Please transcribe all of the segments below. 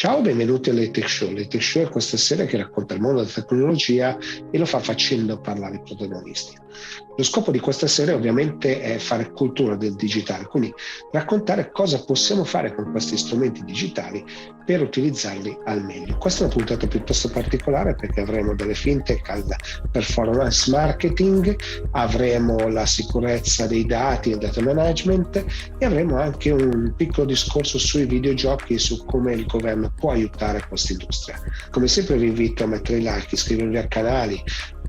Ciao, benvenuti alle Tech Show. Le Tech Show è questa serie che racconta il mondo della tecnologia e lo fa facendo parlare i protagonisti. Lo scopo di questa serie ovviamente è fare cultura del digitale, quindi raccontare cosa possiamo fare con questi strumenti digitali per utilizzarli al meglio. Questa è una puntata piuttosto particolare perché avremo delle fintech al performance marketing, avremo la sicurezza dei dati e il data management e avremo anche un piccolo discorso sui videogiochi e su come il governo può aiutare questa industria. Come sempre vi invito a mettere i like, iscrivervi al canale,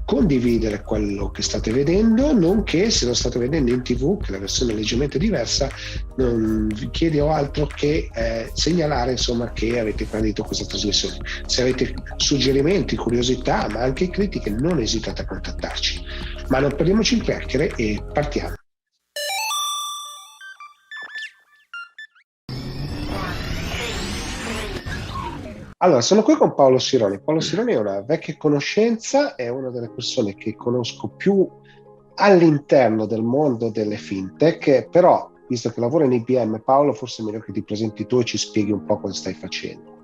condividere quello che state vedendo, nonché se lo state vedendo in tv, che è la versione leggermente diversa, non vi chiedo altro che eh, segnalare insomma, che avete gradito questa trasmissione. Se avete suggerimenti, curiosità, ma anche critiche, non esitate a contattarci. Ma non perdiamoci in chiacchiere e partiamo. Allora, sono qui con Paolo Sironi. Paolo Sironi è una vecchia conoscenza, è una delle persone che conosco più all'interno del mondo delle fintech, però visto che lavora in IBM, Paolo, forse è meglio che ti presenti tu e ci spieghi un po' cosa stai facendo.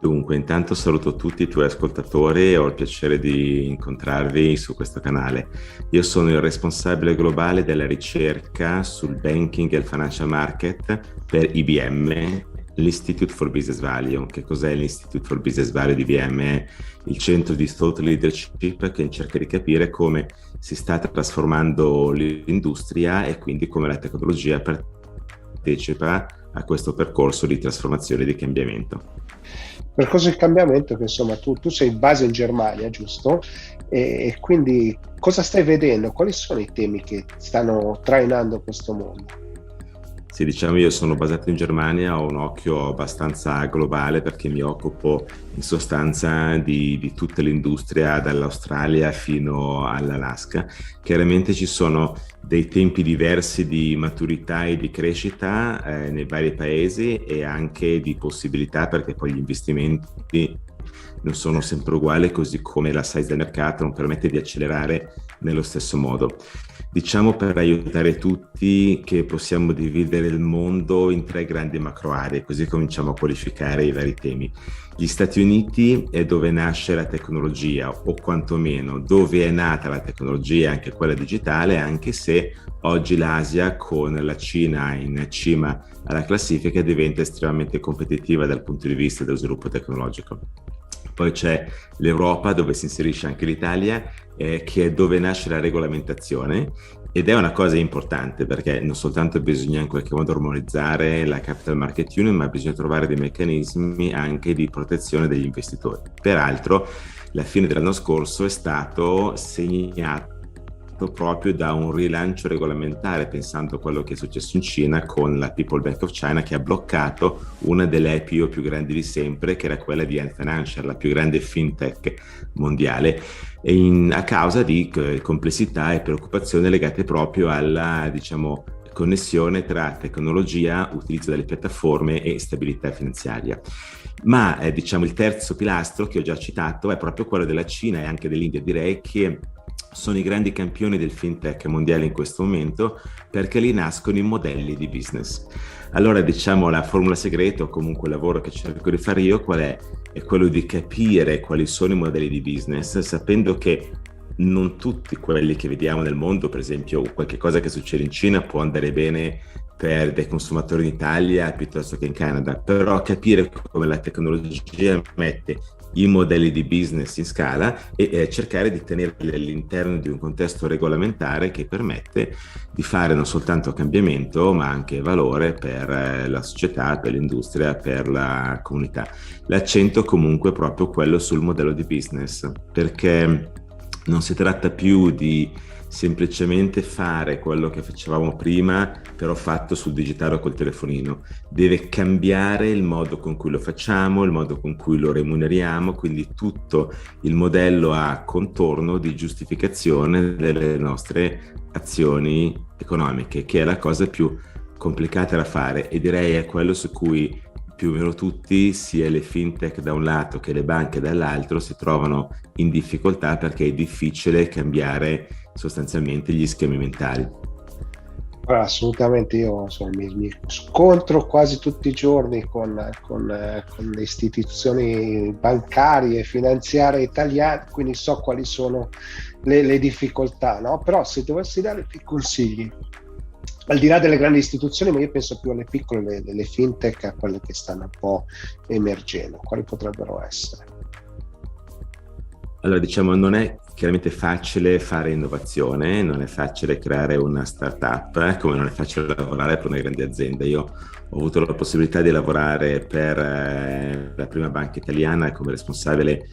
Dunque, intanto saluto tutti i tuoi ascoltatori e ho il piacere di incontrarvi su questo canale. Io sono il responsabile globale della ricerca sul banking e il financial market per IBM l'Institute for Business Value. Che cos'è l'Institute for Business Value di? È il centro di thought leadership che cerca di capire come si sta trasformando l'industria e quindi come la tecnologia partecipa a questo percorso di trasformazione e di cambiamento. Percorso di cambiamento che insomma tu, tu sei in base in Germania, giusto? E, e quindi cosa stai vedendo? Quali sono i temi che stanno trainando questo mondo? Sì, diciamo io sono basato in Germania, ho un occhio abbastanza globale perché mi occupo in sostanza di, di tutta l'industria dall'Australia fino all'Alaska. Chiaramente ci sono dei tempi diversi di maturità e di crescita eh, nei vari paesi e anche di possibilità perché poi gli investimenti non sono sempre uguali, così come la size del mercato non permette di accelerare nello stesso modo. Diciamo per aiutare tutti che possiamo dividere il mondo in tre grandi macro aree, così cominciamo a qualificare i vari temi. Gli Stati Uniti è dove nasce la tecnologia, o quantomeno dove è nata la tecnologia, anche quella digitale, anche se oggi l'Asia, con la Cina in cima alla classifica, diventa estremamente competitiva dal punto di vista dello sviluppo tecnologico. Poi c'è l'Europa dove si inserisce anche l'Italia, eh, che è dove nasce la regolamentazione ed è una cosa importante perché non soltanto bisogna in qualche modo armonizzare la Capital Market Union, ma bisogna trovare dei meccanismi anche di protezione degli investitori. Peraltro, la fine dell'anno scorso è stato segnato proprio da un rilancio regolamentare, pensando a quello che è successo in Cina con la People Bank of China che ha bloccato una delle IPO più grandi di sempre, che era quella di Ant Financial, la più grande fintech mondiale, in, a causa di eh, complessità e preoccupazioni legate proprio alla, diciamo, connessione tra tecnologia, utilizzo delle piattaforme e stabilità finanziaria. Ma eh, diciamo il terzo pilastro che ho già citato è proprio quello della Cina e anche dell'India, direi che sono i grandi campioni del fintech mondiale in questo momento perché lì nascono i modelli di business. Allora diciamo la formula segreta o comunque il lavoro che cerco di fare io qual è? È quello di capire quali sono i modelli di business sapendo che non tutti quelli che vediamo nel mondo, per esempio qualche cosa che succede in Cina può andare bene per dei consumatori in Italia piuttosto che in Canada, però capire come la tecnologia mette i modelli di business in scala e eh, cercare di tenerli all'interno di un contesto regolamentare che permette di fare non soltanto cambiamento ma anche valore per eh, la società, per l'industria, per la comunità. L'accento comunque è proprio quello sul modello di business perché non si tratta più di semplicemente fare quello che facevamo prima, però fatto sul digitale o col telefonino. Deve cambiare il modo con cui lo facciamo, il modo con cui lo remuneriamo, quindi tutto il modello a contorno di giustificazione delle nostre azioni economiche, che è la cosa più complicata da fare e direi è quello su cui più o meno tutti, sia le fintech da un lato che le banche dall'altro, si trovano in difficoltà perché è difficile cambiare sostanzialmente gli schemi mentali. Assolutamente, io insomma, mi, mi, scontro quasi tutti i giorni con, con, con, le istituzioni bancarie e finanziarie italiane, quindi so quali sono le, le difficoltà, no? però se dovessi dare dei consigli, al di là delle grandi istituzioni, ma io penso più alle piccole, le, le fintech, a quelle che stanno un po' emergendo, quali potrebbero essere? Allora, diciamo, non è chiaramente facile fare innovazione, non è facile creare una startup, eh, come non è facile lavorare per una grande azienda. Io ho avuto la possibilità di lavorare per eh, la prima banca italiana come responsabile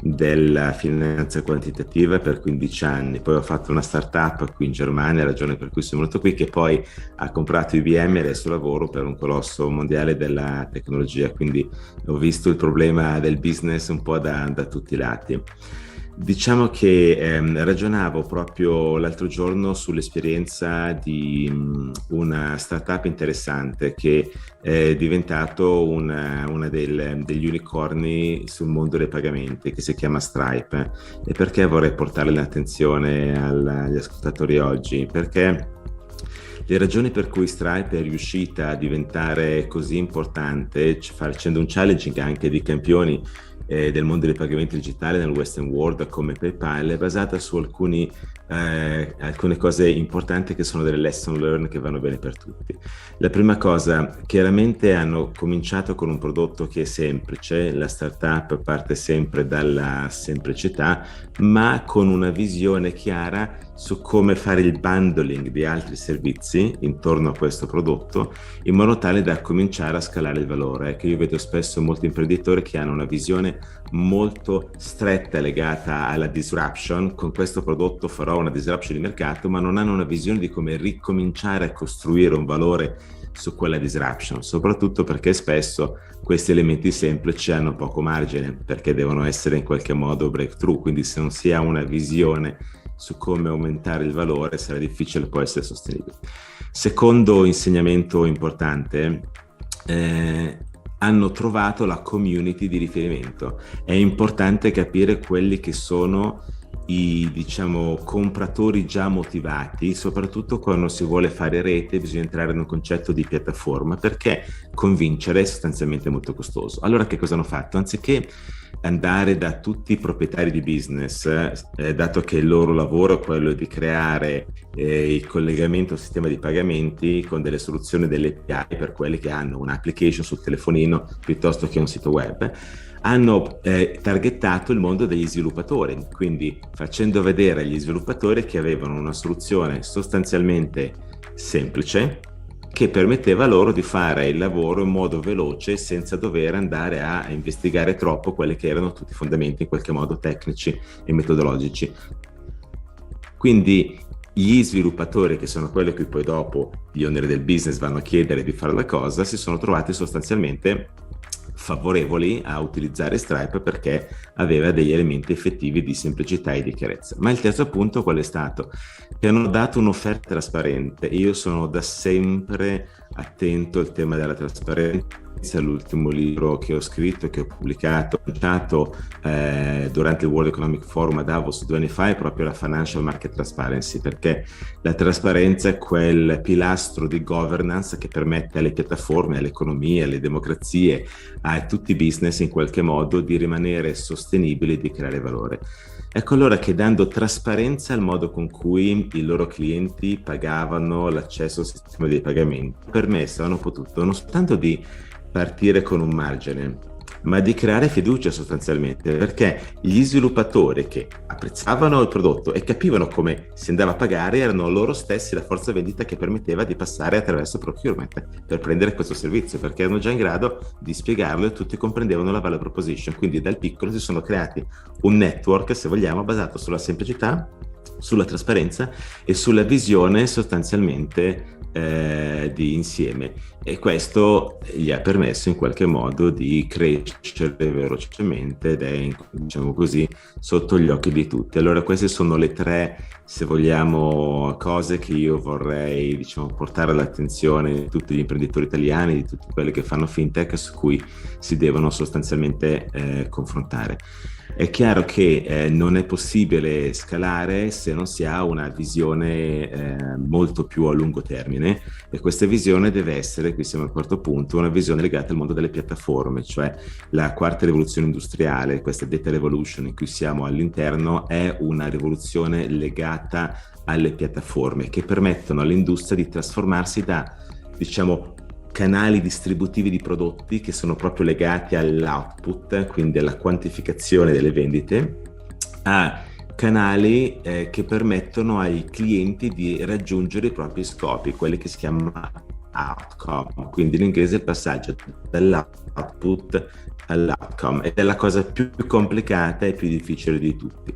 della finanza quantitativa per 15 anni, poi ho fatto una startup qui in Germania, ragione per cui sono venuto qui, che poi ha comprato IBM e adesso lavoro per un colosso mondiale della tecnologia, quindi ho visto il problema del business un po' da, da tutti i lati. Diciamo che ehm, ragionavo proprio l'altro giorno sull'esperienza di um, una startup interessante che è diventato una, una del, degli unicorni sul mondo dei pagamenti che si chiama Stripe. E perché vorrei portare l'attenzione agli ascoltatori oggi? Perché le ragioni per cui Stripe è riuscita a diventare così importante, facendo un challenging anche di campioni eh, del mondo dei pagamenti digitali nel Western World come PayPal è basata su alcuni, eh, alcune cose importanti che sono delle lesson learned che vanno bene per tutti. La prima cosa, chiaramente hanno cominciato con un prodotto che è semplice, la startup parte sempre dalla semplicità, ma con una visione chiara su come fare il bundling di altri servizi intorno a questo prodotto in modo tale da cominciare a scalare il valore. Ecco, io vedo spesso molti imprenditori che hanno una visione molto stretta legata alla disruption, con questo prodotto farò una disruption di mercato, ma non hanno una visione di come ricominciare a costruire un valore su quella disruption, soprattutto perché spesso questi elementi semplici hanno poco margine perché devono essere in qualche modo breakthrough, quindi se non si ha una visione su come aumentare il valore sarà difficile poi essere sostenibile. Secondo insegnamento importante, eh, hanno trovato la community di riferimento. È importante capire quelli che sono i diciamo, compratori già motivati, soprattutto quando si vuole fare rete bisogna entrare in un concetto di piattaforma perché convincere è sostanzialmente molto costoso. Allora che cosa hanno fatto? Anziché andare da tutti i proprietari di business, eh, dato che il loro lavoro è quello di creare eh, il collegamento al sistema di pagamenti con delle soluzioni delle API per quelli che hanno un'application sul telefonino piuttosto che un sito web, hanno eh, targettato il mondo degli sviluppatori, quindi facendo vedere agli sviluppatori che avevano una soluzione sostanzialmente semplice che permetteva loro di fare il lavoro in modo veloce senza dover andare a investigare troppo quelli che erano tutti i fondamenti in qualche modo tecnici e metodologici. Quindi gli sviluppatori, che sono quelli cui poi dopo gli oneri del business vanno a chiedere di fare la cosa, si sono trovati sostanzialmente favorevoli a utilizzare Stripe perché aveva degli elementi effettivi di semplicità e di chiarezza. Ma il terzo punto qual è stato? Che hanno dato un'offerta trasparente. Io sono da sempre attento al tema della trasparenza l'ultimo libro che ho scritto, che ho pubblicato, eh, durante il World Economic Forum a Davos due anni fa, è proprio la Financial Market Transparency, perché la trasparenza è quel pilastro di governance che permette alle piattaforme, alle economie, alle democrazie, a tutti i business in qualche modo di rimanere sostenibili e di creare valore. Ecco allora che dando trasparenza al modo con cui i loro clienti pagavano l'accesso al sistema dei pagamenti, permesso hanno potuto non soltanto di partire con un margine, ma di creare fiducia sostanzialmente, perché gli sviluppatori che apprezzavano il prodotto e capivano come si andava a pagare erano loro stessi la forza vendita che permetteva di passare attraverso procurement per prendere questo servizio, perché erano già in grado di spiegarlo e tutti comprendevano la value proposition. Quindi dal piccolo si sono creati un network, se vogliamo, basato sulla semplicità, sulla trasparenza e sulla visione sostanzialmente eh, di insieme e questo gli ha permesso in qualche modo di crescere velocemente ed è, diciamo così, sotto gli occhi di tutti. Allora queste sono le tre, se vogliamo, cose che io vorrei diciamo, portare all'attenzione di tutti gli imprenditori italiani, di tutti quelli che fanno fintech su cui si devono sostanzialmente eh, confrontare. È chiaro che eh, non è possibile scalare se non si ha una visione eh, molto più a lungo termine e questa visione deve essere, qui siamo al quarto punto, una visione legata al mondo delle piattaforme, cioè la quarta rivoluzione industriale, questa data revolution in cui siamo all'interno, è una rivoluzione legata alle piattaforme che permettono all'industria di trasformarsi da diciamo canali distributivi di prodotti che sono proprio legati all'output, quindi alla quantificazione delle vendite, a canali eh, che permettono ai clienti di raggiungere i propri scopi, quelli che si chiamano outcome, quindi in inglese il passaggio dall'output all'outcome ed è la cosa più complicata e più difficile di tutti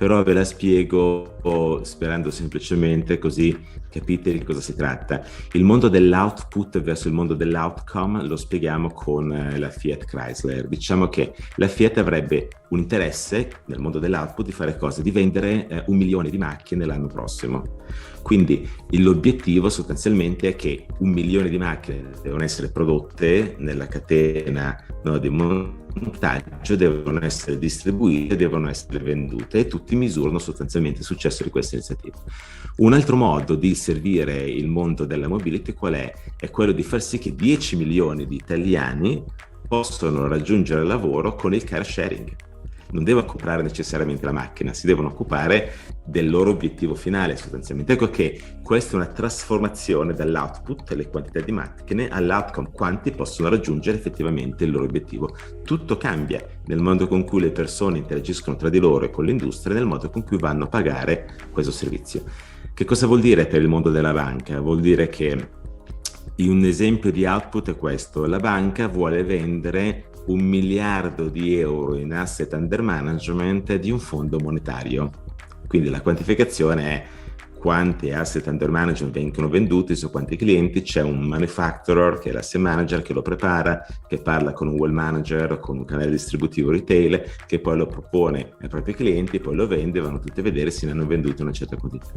però ve la spiego sperando semplicemente così capite di cosa si tratta. Il mondo dell'output verso il mondo dell'outcome lo spieghiamo con eh, la Fiat Chrysler. Diciamo che la Fiat avrebbe un interesse nel mondo dell'output di fare cosa? Di vendere eh, un milione di macchine l'anno prossimo. Quindi l'obiettivo sostanzialmente è che un milione di macchine devono essere prodotte nella catena no, di montaggio, devono essere distribuite, devono essere vendute e tutti misurano sostanzialmente il successo di questa iniziativa. Un altro modo di servire il mondo della mobility qual è? È quello di far sì che 10 milioni di italiani possano raggiungere il lavoro con il car sharing non devono comprare necessariamente la macchina, si devono occupare del loro obiettivo finale sostanzialmente. Ecco che questa è una trasformazione dall'output, le quantità di macchine, all'outcome, quanti possono raggiungere effettivamente il loro obiettivo. Tutto cambia nel modo con cui le persone interagiscono tra di loro e con l'industria, nel modo con cui vanno a pagare questo servizio. Che cosa vuol dire per il mondo della banca? Vuol dire che un esempio di output è questo, la banca vuole vendere un miliardo di euro in asset under management di un fondo monetario. Quindi la quantificazione è quanti asset under management vengono venduti su quanti clienti, c'è un manufacturer che è l'asset manager che lo prepara, che parla con un wall manager, con un canale distributivo retail, che poi lo propone ai propri clienti, poi lo vende, vanno tutti a vedere se ne hanno venduto una certa quantità.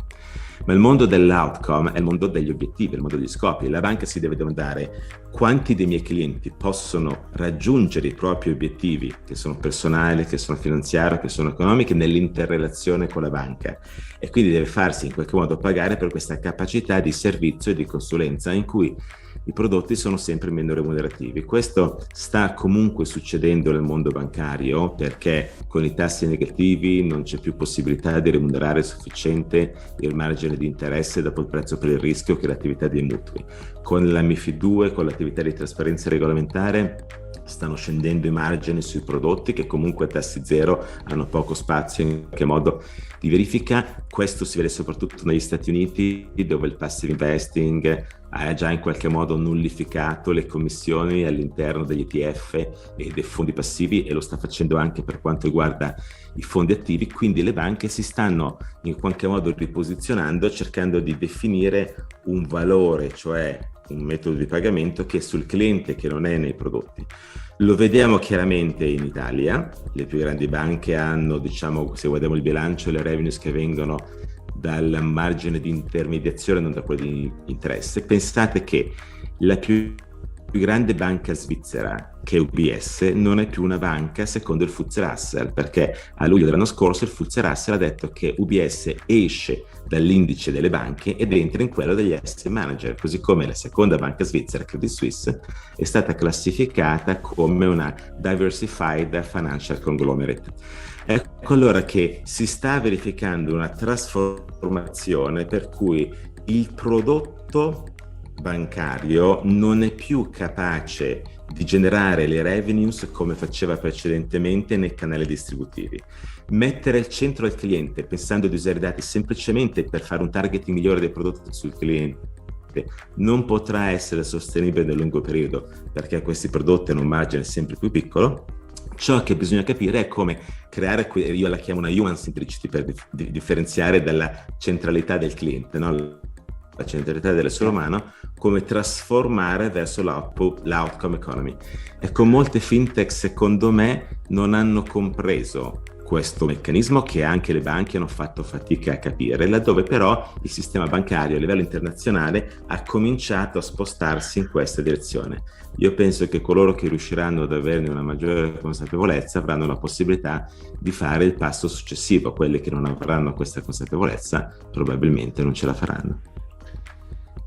Ma il mondo dell'outcome è il mondo degli obiettivi, il mondo degli scopi. La banca si deve domandare quanti dei miei clienti possono raggiungere i propri obiettivi, che sono personali, che sono finanziari, che sono economici, nell'interrelazione con la banca. E quindi deve farsi in qualche modo pagare per questa capacità di servizio e di consulenza in cui i prodotti sono sempre meno remunerativi. Questo sta comunque succedendo nel mondo bancario perché con i tassi negativi non c'è più possibilità di remunerare sufficiente il margine di interesse dopo il prezzo per il rischio che l'attività dei mutui. Con la MIFID 2, con l'attività di trasparenza regolamentare, stanno scendendo i margini sui prodotti che comunque a tassi zero hanno poco spazio in che modo di verifica. Questo si vede soprattutto negli Stati Uniti dove il passive investing ha già in qualche modo nullificato le commissioni all'interno degli ETF e dei fondi passivi e lo sta facendo anche per quanto riguarda i fondi attivi, quindi le banche si stanno in qualche modo riposizionando cercando di definire un valore, cioè un metodo di pagamento che è sul cliente che non è nei prodotti. Lo vediamo chiaramente in Italia, le più grandi banche hanno, diciamo, se guardiamo il bilancio, le revenues che vengono dal margine di intermediazione, non da quello di interesse. Pensate che la più grande banca svizzera, che è UBS, non è più una banca secondo il Fuzzer Russell, perché a luglio dell'anno scorso il Fuzzer Russell ha detto che UBS esce dall'indice delle banche ed entra in quello degli asset manager, così come la seconda banca svizzera, Credit Suisse, è stata classificata come una diversified financial conglomerate. Ecco allora che si sta verificando una trasformazione per cui il prodotto bancario non è più capace di generare le revenues come faceva precedentemente nei canali distributivi. Mettere al centro il cliente pensando di usare i dati semplicemente per fare un targeting migliore dei prodotti sul cliente non potrà essere sostenibile nel lungo periodo perché questi prodotti hanno un margine sempre più piccolo. Ciò che bisogna capire è come creare, io la chiamo una human centricity per differenziare dalla centralità del cliente, no? la centralità dell'essere umano, come trasformare verso l'outcome economy. E con molte fintech, secondo me, non hanno compreso questo meccanismo che anche le banche hanno fatto fatica a capire, laddove però il sistema bancario a livello internazionale ha cominciato a spostarsi in questa direzione. Io penso che coloro che riusciranno ad averne una maggiore consapevolezza avranno la possibilità di fare il passo successivo, quelli che non avranno questa consapevolezza probabilmente non ce la faranno.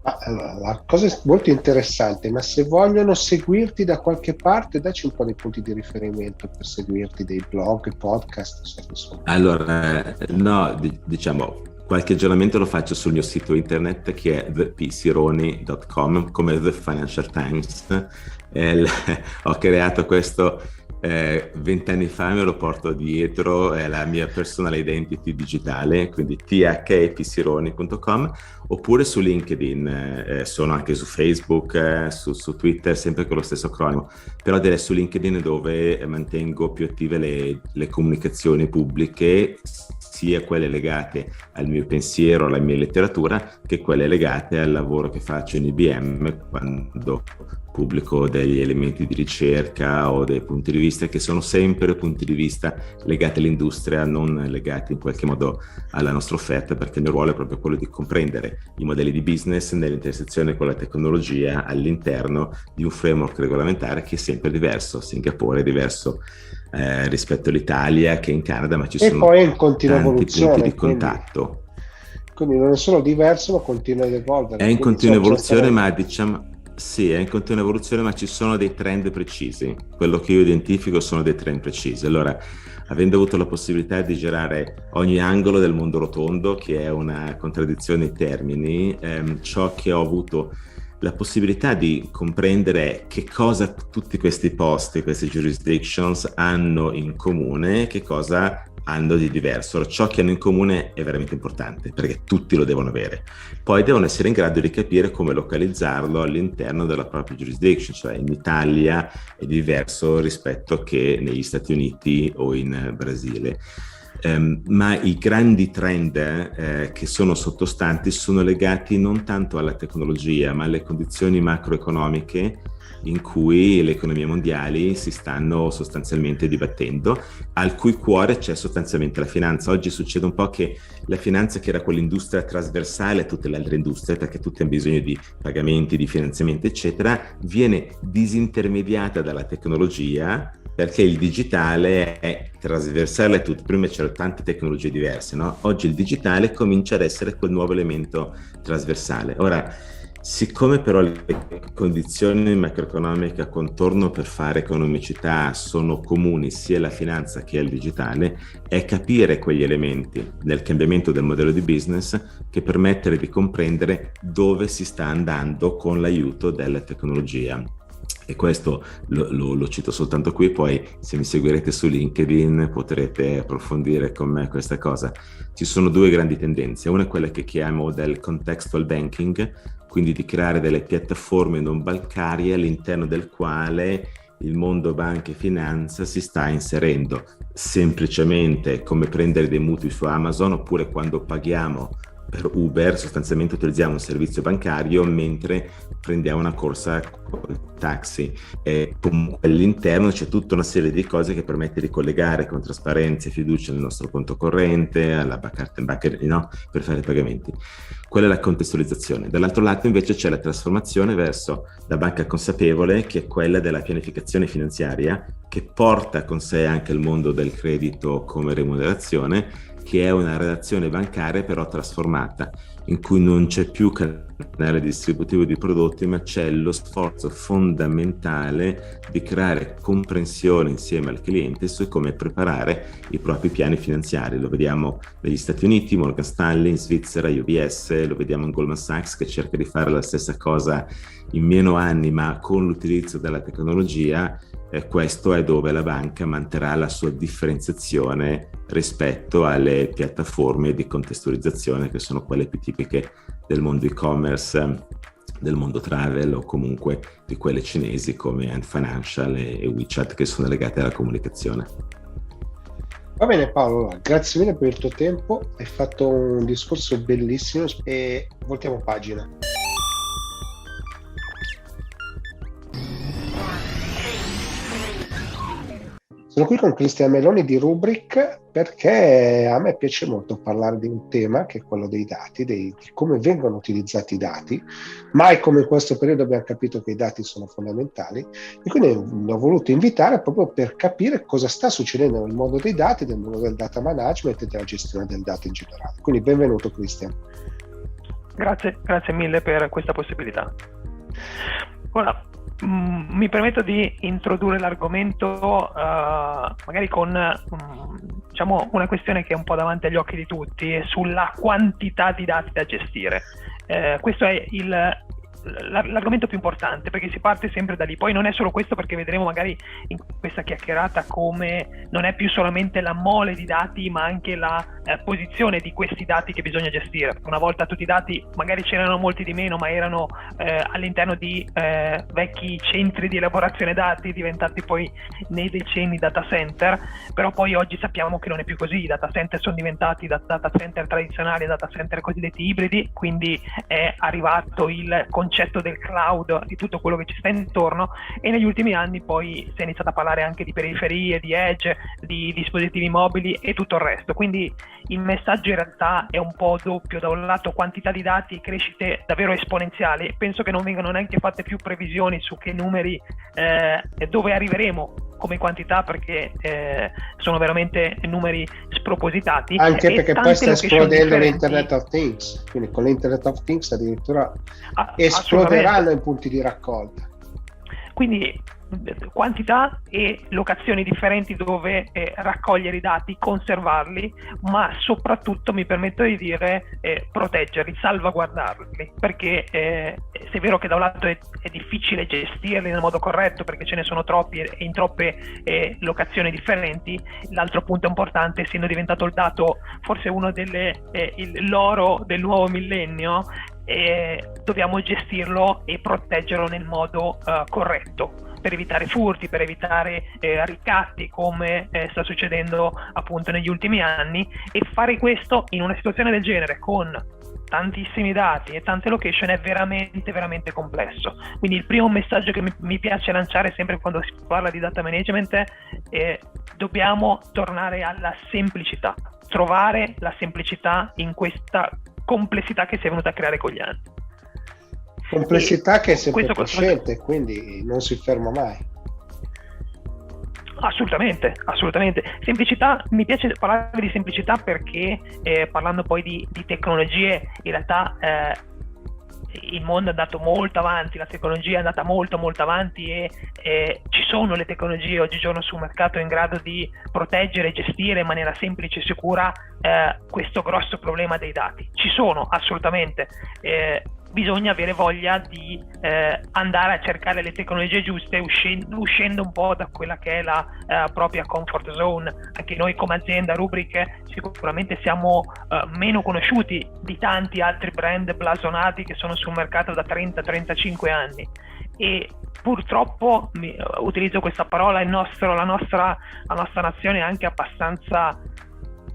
Allora, la cosa è molto interessante, ma se vogliono seguirti da qualche parte, dacci un po' dei punti di riferimento per seguirti, dei blog, podcast. Insomma. Allora, no, diciamo, qualche aggiornamento lo faccio sul mio sito internet che è thepsironi.com come The Financial Times. Eh, ho creato questo eh, vent'anni fa me lo porto dietro, è la mia personal identity digitale, quindi thpsironi.com oppure su LinkedIn, eh, sono anche su Facebook, eh, su, su, Twitter, sempre con lo stesso acronimo, però direi su LinkedIn dove mantengo più attive le, le comunicazioni pubbliche, sia quelle legate al mio pensiero, alla mia letteratura, che quelle legate al lavoro che faccio in IBM quando pubblico degli elementi di ricerca o dei punti di vista che sono sempre punti di vista legati all'industria, non legati in qualche modo alla nostra offerta, perché il mio ruolo è proprio quello di comprendere i modelli di business nell'intersezione con la tecnologia all'interno di un framework regolamentare che è sempre diverso. Singapore è diverso eh, rispetto all'Italia che in Canada, ma ci e sono tanti punti di contatto. Quindi, quindi non è solo diverso, ma continua ad evolvere. È in continua evoluzione, ma diciamo sì, è in continua evoluzione, ma ci sono dei trend precisi. Quello che io identifico sono dei trend precisi. Allora, avendo avuto la possibilità di girare ogni angolo del mondo rotondo, che è una contraddizione in termini, ehm, ciò che ho avuto la possibilità di comprendere che cosa tutti questi posti, queste jurisdictions hanno in comune, che cosa hanno di diverso. ciò che hanno in comune è veramente importante perché tutti lo devono avere. Poi devono essere in grado di capire come localizzarlo all'interno della propria jurisdiction, cioè in Italia è diverso rispetto che negli Stati Uniti o in Brasile. Um, ma i grandi trend eh, che sono sottostanti sono legati non tanto alla tecnologia, ma alle condizioni macroeconomiche in cui le economie mondiali si stanno sostanzialmente dibattendo, al cui cuore c'è sostanzialmente la finanza. Oggi succede un po' che la finanza, che era quell'industria trasversale a tutte le altre industrie, perché tutti hanno bisogno di pagamenti, di finanziamenti, eccetera, viene disintermediata dalla tecnologia perché il digitale è trasversale a tutti. Prima c'erano tante tecnologie diverse, no? Oggi il digitale comincia ad essere quel nuovo elemento trasversale. Ora, Siccome però le condizioni macroeconomiche a contorno per fare economicità sono comuni sia alla finanza che al digitale, è capire quegli elementi nel cambiamento del modello di business che permettere di comprendere dove si sta andando con l'aiuto della tecnologia. E questo lo, lo, lo, cito soltanto qui, poi se mi seguirete su LinkedIn potrete approfondire con me questa cosa. Ci sono due grandi tendenze, una è quella che chiamo del contextual banking, quindi di creare delle piattaforme non bancarie all'interno del quale il mondo banca e finanza si sta inserendo. Semplicemente come prendere dei mutui su Amazon oppure quando paghiamo per Uber sostanzialmente utilizziamo un servizio bancario mentre prendiamo una corsa col taxi e comunque all'interno c'è tutta una serie di cose che permette di collegare con trasparenza e fiducia il nostro conto corrente, alla carta in banca, no? per fare i pagamenti. Quella è la contestualizzazione. Dall'altro lato invece c'è la trasformazione verso la banca consapevole che è quella della pianificazione finanziaria che porta con sé anche il mondo del credito come remunerazione che è una relazione bancaria però trasformata, in cui non c'è più canale distributivo di prodotti, ma c'è lo sforzo fondamentale di creare comprensione insieme al cliente su come preparare i propri piani finanziari. Lo vediamo negli Stati Uniti, Morgan Stanley, in Svizzera, UBS, lo vediamo in Goldman Sachs che cerca di fare la stessa cosa in meno anni, ma con l'utilizzo della tecnologia eh, questo è dove la banca manterrà la sua differenziazione rispetto alle piattaforme di contestualizzazione che sono quelle più tipiche del mondo e-commerce, del mondo travel o comunque di quelle cinesi come Ant Financial e, WeChat che sono legate alla comunicazione. Va bene Paolo, grazie mille per il tuo tempo, hai fatto un discorso bellissimo e voltiamo pagina. Sono qui con Cristian Meloni di Rubric perché a me piace molto parlare di un tema che è quello dei dati, dei, di come vengono utilizzati i dati. Mai come in questo periodo abbiamo capito che i dati sono fondamentali e quindi l'ho voluto invitare proprio per capire cosa sta succedendo nel mondo dei dati, nel mondo del data management e della gestione del data in generale. Quindi benvenuto Cristian. Grazie, grazie mille per questa possibilità. Ora, Mm, mi permetto di introdurre l'argomento uh, magari con um, diciamo, una questione che è un po' davanti agli occhi di tutti sulla quantità di dati da gestire. Uh, questo è il, l'argomento più importante perché si parte sempre da lì. Poi non è solo questo perché vedremo magari in questa chiacchierata come non è più solamente la mole di dati ma anche la eh, posizione di questi dati che bisogna gestire. Una volta tutti i dati magari c'erano molti di meno ma erano eh, all'interno di eh, vecchi centri di elaborazione dati diventati poi nei decenni data center, però poi oggi sappiamo che non è più così, i data center sono diventati da data center tradizionali data center cosiddetti ibridi, quindi è arrivato il concetto concetto del cloud, di tutto quello che ci sta intorno e negli ultimi anni poi si è iniziato a parlare anche di periferie, di edge, di dispositivi mobili e tutto il resto. Quindi il messaggio in realtà è un po' doppio, da un lato quantità di dati, crescite davvero esponenziali, penso che non vengano neanche fatte più previsioni su che numeri, eh, dove arriveremo come quantità perché eh, sono veramente numeri spropositati. Anche perché poi sta esplodendo l'Internet of Things, quindi con l'Internet of Things addirittura esploderanno i punti di raccolta. Quindi quantità e locazioni differenti dove eh, raccogliere i dati, conservarli, ma soprattutto mi permetto di dire eh, proteggerli, salvaguardarli, perché eh, se è vero che da un lato è, è, difficile gestirli nel modo corretto perché ce ne sono troppi e in troppe eh, locazioni differenti, l'altro punto importante, essendo diventato il dato forse uno delle eh, il, l'oro del nuovo millennio, eh, dobbiamo gestirlo e proteggerlo nel modo corretto per evitare furti, per evitare eh, ricatti come eh, sta succedendo appunto negli ultimi anni. E fare questo in una situazione del genere con tantissimi dati e tante location è veramente veramente complesso. Quindi il primo messaggio che mi, mi piace lanciare sempre quando si parla di data management è dobbiamo tornare alla semplicità trovare la semplicità in questa complessità che si è venuta a creare con gli anni Complessità che è sempre crescente, quindi non si ferma mai. Assolutamente, assolutamente. Semplicità, mi piace parlare di semplicità perché eh, parlando poi di, di, tecnologie, in realtà eh, il mondo è andato molto avanti, la tecnologia è andata molto molto avanti e eh, ci sono le tecnologie oggigiorno sul mercato in grado di proteggere e gestire in maniera semplice e sicura eh, questo grosso problema dei dati. Ci sono assolutamente. Eh, bisogna avere voglia di eh, andare a cercare le tecnologie giuste uscendo, uscendo un po' da quella che è la eh, propria comfort zone. Anche noi come azienda Rubric sicuramente siamo eh, meno conosciuti di tanti altri brand blasonati che sono sul mercato da 30-35 anni e purtroppo utilizzo questa parola, nostro, la, nostra, la nostra nazione è anche abbastanza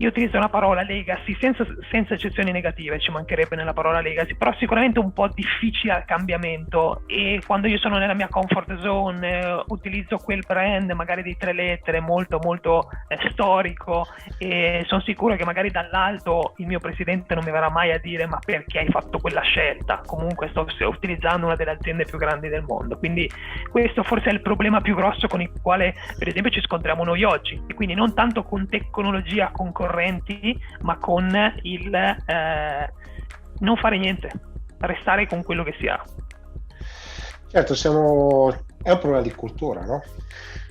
io utilizzo una parola legacy senza, senza, eccezioni negative, ci mancherebbe nella parola legacy, però sicuramente un po' difficile al cambiamento e quando io sono nella mia comfort zone eh, utilizzo quel brand magari di tre lettere molto molto eh, storico e sono sicuro che magari dall'alto il mio presidente non mi verrà mai a dire ma perché hai fatto quella scelta, comunque sto utilizzando una delle aziende più grandi del mondo, quindi questo forse è il problema più grosso con il quale per esempio ci scontriamo noi oggi. E quindi non tanto con tecnologia concorrente correnti, ma con il eh, non fare niente, restare con quello che si ha. Certo, siamo... è un problema di cultura, no?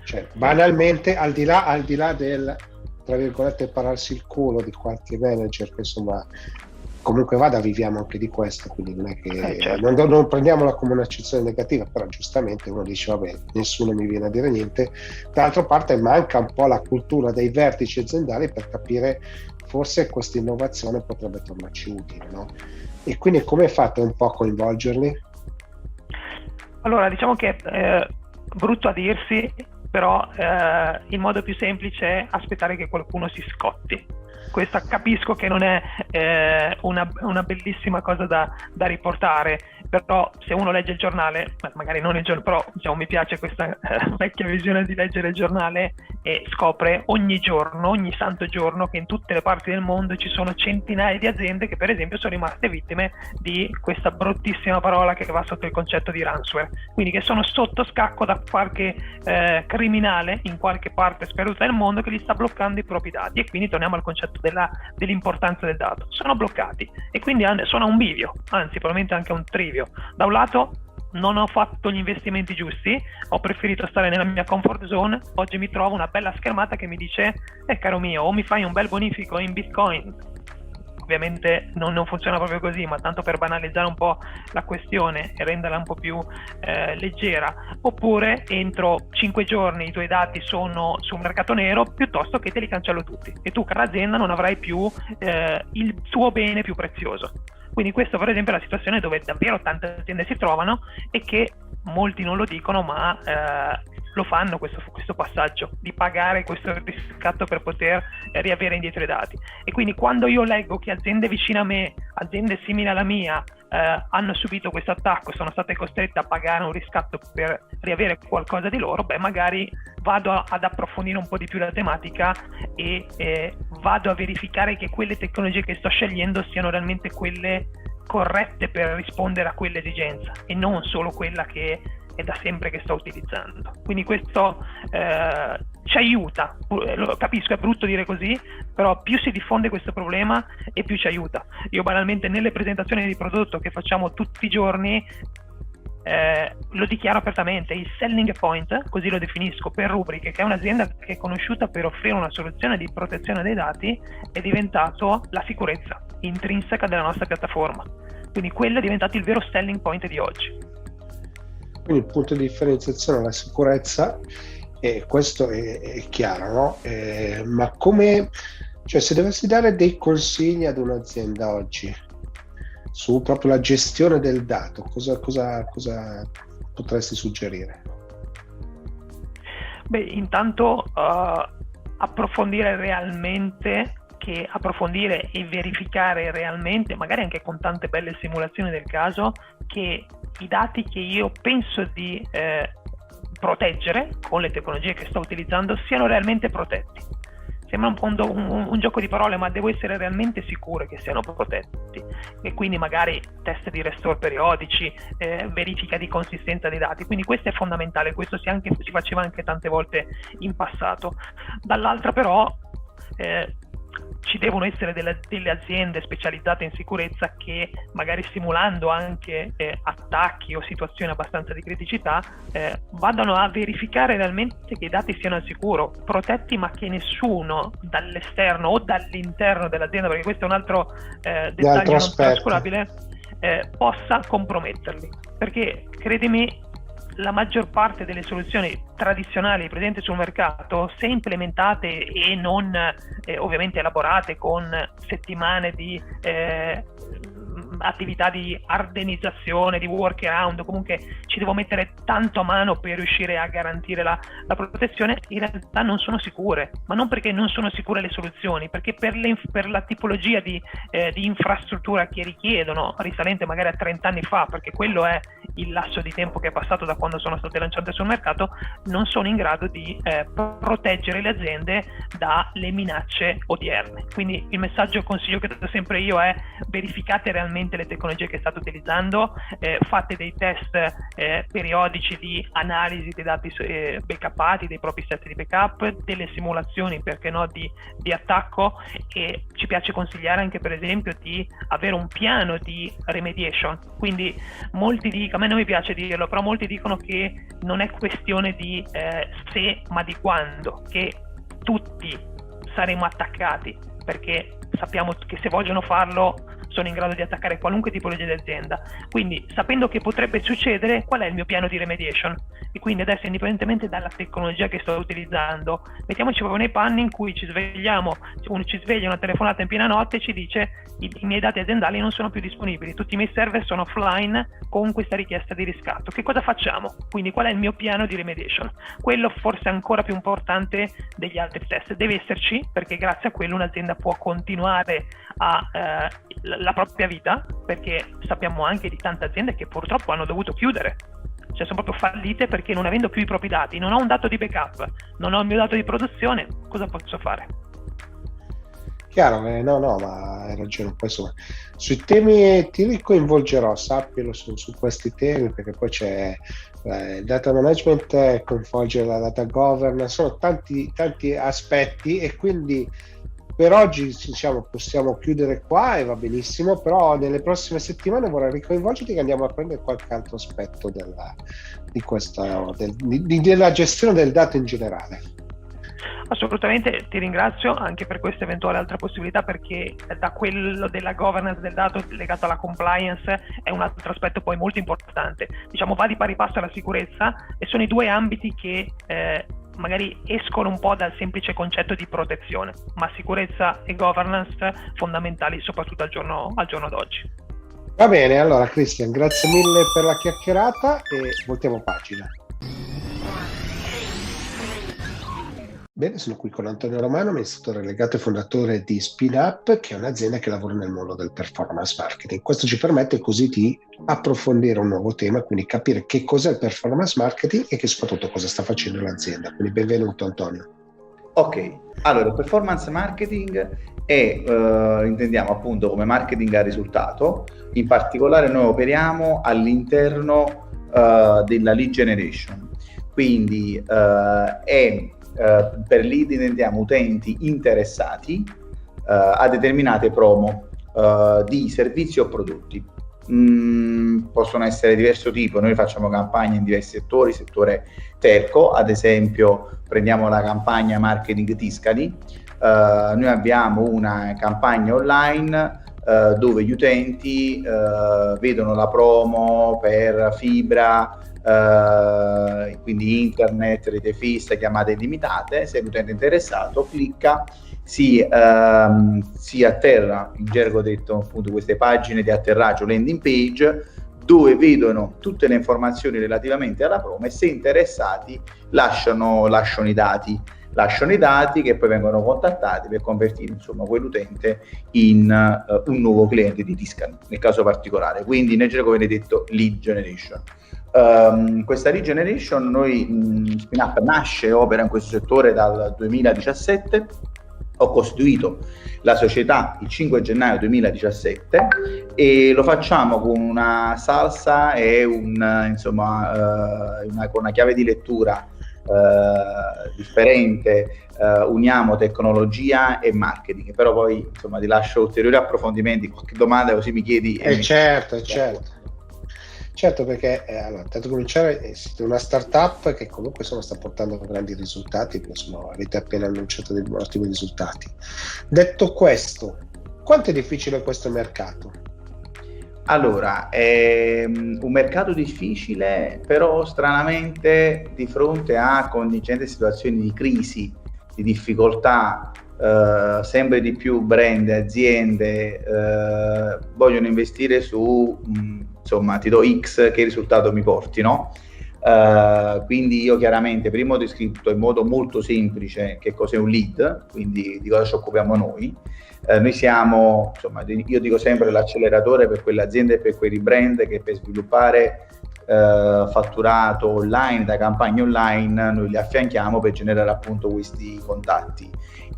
Cioè, banalmente, al di là, al di là del, tra virgolette, pararsi il culo di qualche manager che insomma comunque vada viviamo anche di questo, quindi non è che eh, certo. non, non, prendiamola come un'accezione negativa, però giustamente uno dice vabbè, nessuno mi viene a dire niente. D'altra parte manca un po' la cultura dei vertici aziendali per capire forse questa innovazione potrebbe tornarci utile, no? E quindi come fate un po' a coinvolgerli? Allora, diciamo che eh, brutto a dirsi, però eh, il modo più semplice è aspettare che qualcuno si scotti questa capisco che non è eh, una, una, bellissima cosa da, da, riportare, però se uno legge il giornale, magari non il giornale, però diciamo, mi piace questa eh, vecchia visione di leggere il giornale e scopre ogni giorno, ogni santo giorno che in tutte le parti del mondo ci sono centinaia di aziende che per esempio sono rimaste vittime di questa bruttissima parola che va sotto il concetto di ransomware, quindi che sono sotto scacco da qualche eh, criminale in qualche parte sperduta del mondo che gli sta bloccando i propri dati. E quindi torniamo al concetto della, dell'importanza del dato. Sono bloccati e quindi sono a un bivio, anzi probabilmente anche a un trivio. Da un lato non ho fatto gli investimenti giusti, ho preferito stare nella mia comfort zone, oggi mi trovo una bella schermata che mi dice, eh caro mio, o mi fai un bel bonifico in Bitcoin ovviamente non, non, funziona proprio così, ma tanto per banalizzare un po' la questione e renderla un po' più eh, leggera, oppure entro 5 giorni i tuoi dati sono sul mercato nero piuttosto che te li cancello tutti e tu cara azienda non avrai più eh, il tuo bene più prezioso. Quindi questa per esempio è la situazione dove davvero tante aziende si trovano e che molti non lo dicono, ma eh, lo fanno questo, questo, passaggio di pagare questo riscatto per poter riavere indietro i dati. E quindi quando io leggo che aziende vicine a me, aziende simili alla mia, eh, hanno subito questo attacco sono state costrette a pagare un riscatto per riavere qualcosa di loro, beh magari vado ad approfondire un po' di più la tematica e eh, vado a verificare che quelle tecnologie che sto scegliendo siano realmente quelle corrette per rispondere a quell'esigenza e non solo quella che è da sempre che sto utilizzando. Quindi questo eh, ci aiuta, lo capisco, è brutto dire così, però più si diffonde questo problema e più ci aiuta. Io banalmente nelle presentazioni di prodotto che facciamo tutti i giorni eh, lo dichiaro apertamente, il selling point, così lo definisco, per Rubriche, che è un'azienda che è conosciuta per offrire una soluzione di protezione dei dati, è diventato la sicurezza intrinseca della nostra piattaforma. Quindi quello è diventato il vero selling point di oggi. Quindi il punto di differenziazione è la sicurezza e questo è, è chiaro, no? Eh, ma come, cioè se dovessi dare dei consigli ad un'azienda oggi su proprio la gestione del dato, cosa, cosa, cosa potresti suggerire? Beh, intanto uh, approfondire realmente che approfondire e verificare realmente, magari anche con tante belle simulazioni del caso, che i dati che io penso di eh, proteggere con le tecnologie che sto utilizzando siano realmente protetti. Sembra un, un, un, un, gioco di parole, ma devo essere realmente sicuro che siano protetti. E quindi magari test di restore periodici, eh, verifica di consistenza dei dati. Quindi questo è fondamentale, questo si, anche, si faceva anche tante volte in passato. Dall'altra però eh, ci devono essere delle, delle, aziende specializzate in sicurezza che magari simulando anche eh, attacchi o situazioni abbastanza di criticità eh, vadano a verificare realmente che i dati siano al sicuro, protetti ma che nessuno dall'esterno o dall'interno dell'azienda, perché questo è un altro eh, dettaglio non trascurabile, eh, possa comprometterli. Perché credimi, la maggior parte delle soluzioni tradizionali presenti sul mercato, se implementate e non eh, ovviamente elaborate con settimane di eh, attività di ardenizzazione, di workaround, comunque ci devo mettere tanto a mano per riuscire a garantire la, la protezione, in realtà non sono sicure, ma non perché non sono sicure le soluzioni, perché per, le, per la tipologia di, eh, di infrastruttura che richiedono, risalente magari a 30 anni fa, perché quello è il lasso di tempo che è passato da quando sono state lanciate sul mercato, non sono in grado di eh, proteggere le aziende dalle minacce odierne. Quindi il messaggio e consiglio che do sempre io è verificate realmente le tecnologie che state utilizzando, eh, fate dei test eh, periodici di analisi dei dati eh, backupati, dei propri set di backup, delle simulazioni, perché no, di, di attacco e ci piace consigliare anche per esempio di avere un piano di remediation. Quindi molti dicono, a me non mi piace dirlo, però molti dicono che non è questione di eh, se ma di quando, che tutti saremo attaccati perché sappiamo che se vogliono farlo sono in grado di attaccare qualunque tipologia di azienda. Quindi sapendo che potrebbe succedere, qual è il mio piano di remediation? E quindi adesso indipendentemente dalla tecnologia che sto utilizzando, mettiamoci proprio nei panni in cui ci svegliamo, uno ci sveglia una telefonata in piena notte e ci dice i, i miei dati aziendali non sono più disponibili, tutti i miei server sono offline con questa richiesta di riscatto. Che cosa facciamo? Quindi qual è il mio piano di remediation? Quello forse ancora più importante degli altri test. Deve esserci perché grazie a quello un'azienda può continuare a, eh, propria vita, perché sappiamo anche di tante aziende che purtroppo hanno dovuto chiudere cioè sono proprio fallite perché non avendo più i propri dati, non ho un dato di backup, non ho il mio dato di produzione, cosa posso fare? Chiaro, eh, no, no, ma hai ragione. Poi, insomma, sui temi ti ricoinvolgerò, sappilo su, su questi temi, perché poi c'è eh, il data management, eh, coinvolge la data governance, sono tanti, tanti aspetti e quindi per oggi diciamo, possiamo chiudere qua e va benissimo, però nelle prossime settimane vorrei ricoinvolgerti che andiamo a prendere qualche altro aspetto della, di questa, del, di, della gestione del dato in generale. Assolutamente ti ringrazio anche per questa eventuale altra possibilità perché da quello della governance del dato legato alla compliance è un altro aspetto poi molto importante. Diciamo va di pari passo alla sicurezza e sono i due ambiti che eh, magari escono un po' dal semplice concetto di protezione, ma sicurezza e governance fondamentali soprattutto al giorno, al giorno d'oggi. Va bene, allora Cristian, grazie mille per la chiacchierata e voltiamo pagina. Bene, sono qui con Antonio Romano, amministratore legato e fondatore di SpeedUp, che è un'azienda che lavora nel mondo del performance marketing. Questo ci permette così di approfondire un nuovo tema, quindi capire che cos'è il performance marketing e che soprattutto cosa sta facendo l'azienda. Quindi benvenuto Antonio. Ok, allora performance marketing è, eh, intendiamo appunto come marketing a risultato, in particolare noi operiamo all'interno eh, della lead generation, quindi eh, è eh, per lead intendiamo utenti interessati eh, a determinate promo eh, di servizi o prodotti. Mm, possono essere di diverso tipo, noi facciamo campagne in diversi settori, settore telco, ad esempio prendiamo la campagna marketing Tiscali, Uh, noi abbiamo una campagna online uh, dove gli utenti uh, vedono la promo per fibra Uh, quindi internet, rete fissa, chiamate illimitate, se l'utente è interessato clicca, si, uh, si atterra, in gergo detto appunto queste pagine di atterraggio landing page, dove vedono tutte le informazioni relativamente alla promo e se interessati lasciano, lasciano i dati lasciano i dati che poi vengono contattati per convertire insomma quell'utente in uh, un nuovo cliente di Tiscan nel caso particolare. Quindi nel gergo viene detto lead generation. Um, questa regeneration noi mh, SpinUp nasce e opera in questo settore dal 2017 ho costituito la società il 5 gennaio 2017 e lo facciamo con una salsa e un, insomma, uh, una, con una chiave di lettura uh, differente, uh, uniamo tecnologia e marketing, però poi insomma ti lascio ulteriori approfondimenti, qualche domanda così mi chiedi. Eh certo, mi... certo. Certo, perché eh, allora, tanto cominciare, eh, siete una startup che comunque insomma, sta portando grandi risultati, insomma, avete appena annunciato dei ottimi risultati. Detto questo, quanto è difficile questo mercato? Allora, è mm, un mercato difficile, però stranamente di fronte a contingenti situazioni di crisi, di difficoltà, eh, sempre di più brand, aziende eh, vogliono investire su mh, mm, insomma ti do X che risultato mi porti, no? Uh, quindi io chiaramente prima ho descritto in modo molto semplice che cos'è un lead, quindi di cosa ci occupiamo noi. Uh, noi siamo, insomma, io dico sempre l'acceleratore per quelle aziende e per quei brand che per sviluppare uh, fatturato online, da campagne online, noi li affianchiamo per generare appunto questi contatti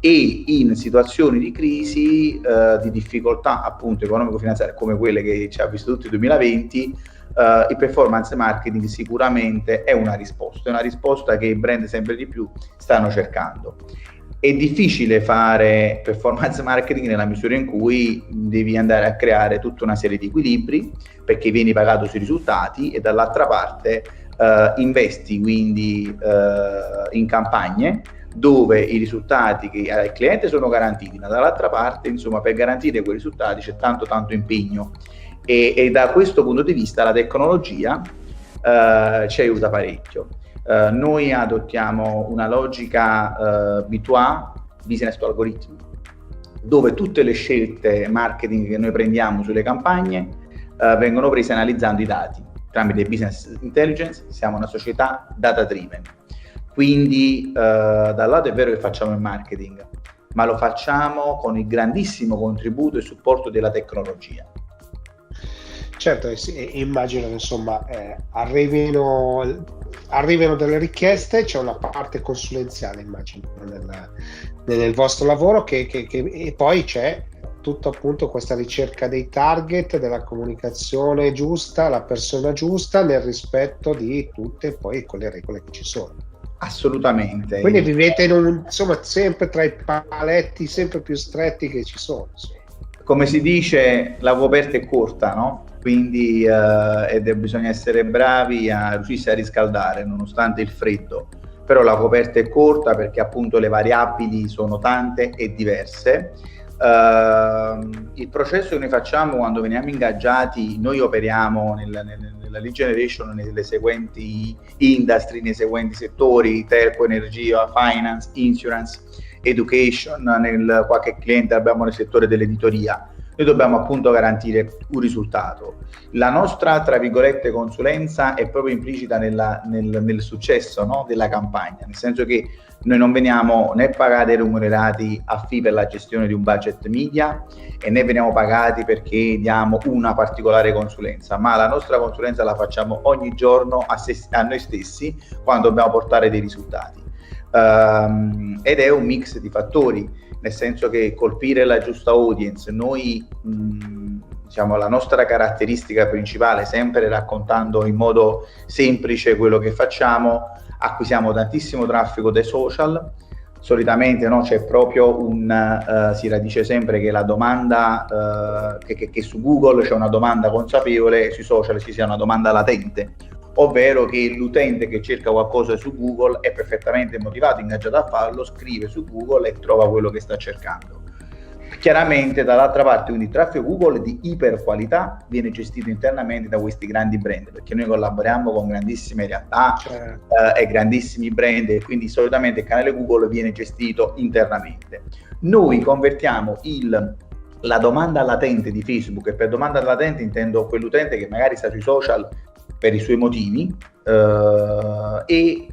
e in situazioni di crisi, eh, di difficoltà appunto economico-finanziarie come quelle che ci ha visto tutti il 2020, eh, il performance marketing sicuramente è una risposta, è una risposta che i brand sempre di più stanno cercando. È difficile fare performance marketing nella misura in cui devi andare a creare tutta una serie di equilibri perché vieni pagato sui risultati e dall'altra parte eh, investi quindi eh, in campagne dove i risultati che al cliente sono garantiti, ma dall'altra parte, insomma, per garantire quei risultati c'è tanto tanto impegno e, e da questo punto di vista la tecnologia eh, ci aiuta parecchio. Eh, noi adottiamo una logica eh, B2A, business to algorithm, dove tutte le scelte marketing che noi prendiamo sulle campagne eh, vengono prese analizzando i dati tramite business intelligence, siamo una società data driven. Quindi eh, dal lato è vero che facciamo il marketing, ma lo facciamo con il grandissimo contributo e supporto della tecnologia. Certo, immagino che insomma eh, arrivino, arrivino, delle richieste, c'è una parte consulenziale immagino nel, nel vostro lavoro che, che, che, e poi c'è tutta appunto questa ricerca dei target, della comunicazione giusta, la persona giusta nel rispetto di tutte poi quelle regole che ci sono. Assolutamente. Quindi vivete in un, insomma sempre tra i paletti sempre più stretti che ci sono. Insomma. Come si dice, la coperta è corta, no? Quindi eh, bisogna essere bravi a riuscirsi a riscaldare nonostante il freddo. Però la coperta è corta perché appunto le variabili sono tante e diverse. Uh, il processo che noi facciamo quando veniamo ingaggiati noi operiamo nel, nel, nella lead generation nelle seguenti industry nei seguenti settori telco, energia, finance, insurance education nel qualche cliente abbiamo nel settore dell'editoria noi dobbiamo appunto garantire un risultato. La nostra, tra virgolette, consulenza è proprio implicita nella, nel, nel, successo no? della campagna, nel senso che noi non veniamo né pagati e remunerati a fee per la gestione di un budget media e né veniamo pagati perché diamo una particolare consulenza, ma la nostra consulenza la facciamo ogni giorno a, se, a noi stessi quando dobbiamo portare dei risultati. Um, ed è un mix di fattori nel senso che colpire la giusta audience, noi mh, diciamo la nostra caratteristica principale, sempre raccontando in modo semplice quello che facciamo, acquisiamo tantissimo traffico dai social, solitamente no, c'è proprio un, uh, si radice sempre che la domanda, uh, che, che, che su Google c'è una domanda consapevole, sui social ci sia una domanda latente ovvero che l'utente che cerca qualcosa su Google è perfettamente motivato, ingaggiato a farlo, scrive su Google e trova quello che sta cercando. Chiaramente dall'altra parte quindi il traffico Google di iper qualità viene gestito internamente da questi grandi brand perché noi collaboriamo con grandissime realtà certo. eh, e grandissimi brand e quindi solitamente il canale Google viene gestito internamente. Noi convertiamo il la domanda latente di Facebook e per domanda latente intendo quell'utente che magari sta sui social per i suoi motivi eh, e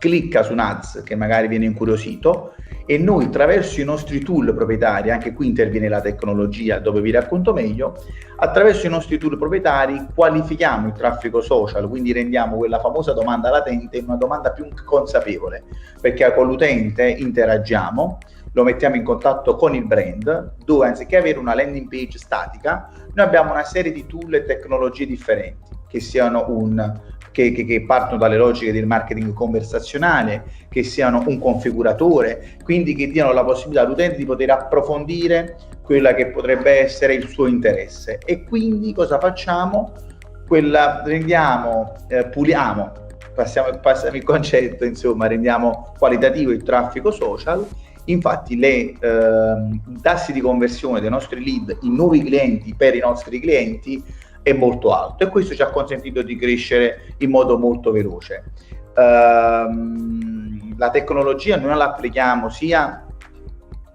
clicca su un ads che magari viene incuriosito e noi attraverso i nostri tool proprietari, anche qui interviene la tecnologia dove vi racconto meglio, attraverso i nostri tool proprietari qualifichiamo il traffico social, quindi rendiamo quella famosa domanda latente una domanda più consapevole, perché con l'utente interagiamo, lo mettiamo in contatto con il brand, dove anziché avere una landing page statica, noi abbiamo una serie di tool e tecnologie differenti che siano un che, che, che, partono dalle logiche del marketing conversazionale, che siano un configuratore, quindi che diano la possibilità all'utente di poter approfondire quella che potrebbe essere il suo interesse. E quindi cosa facciamo? Quella rendiamo, eh, puliamo, passiamo, passiamo il concetto, insomma, rendiamo qualitativo il traffico social Infatti le, eh, i tassi di conversione dei nostri lead in nuovi clienti per i nostri clienti è molto alto e questo ci ha consentito di crescere in modo molto veloce. Uh, la tecnologia noi la applichiamo sia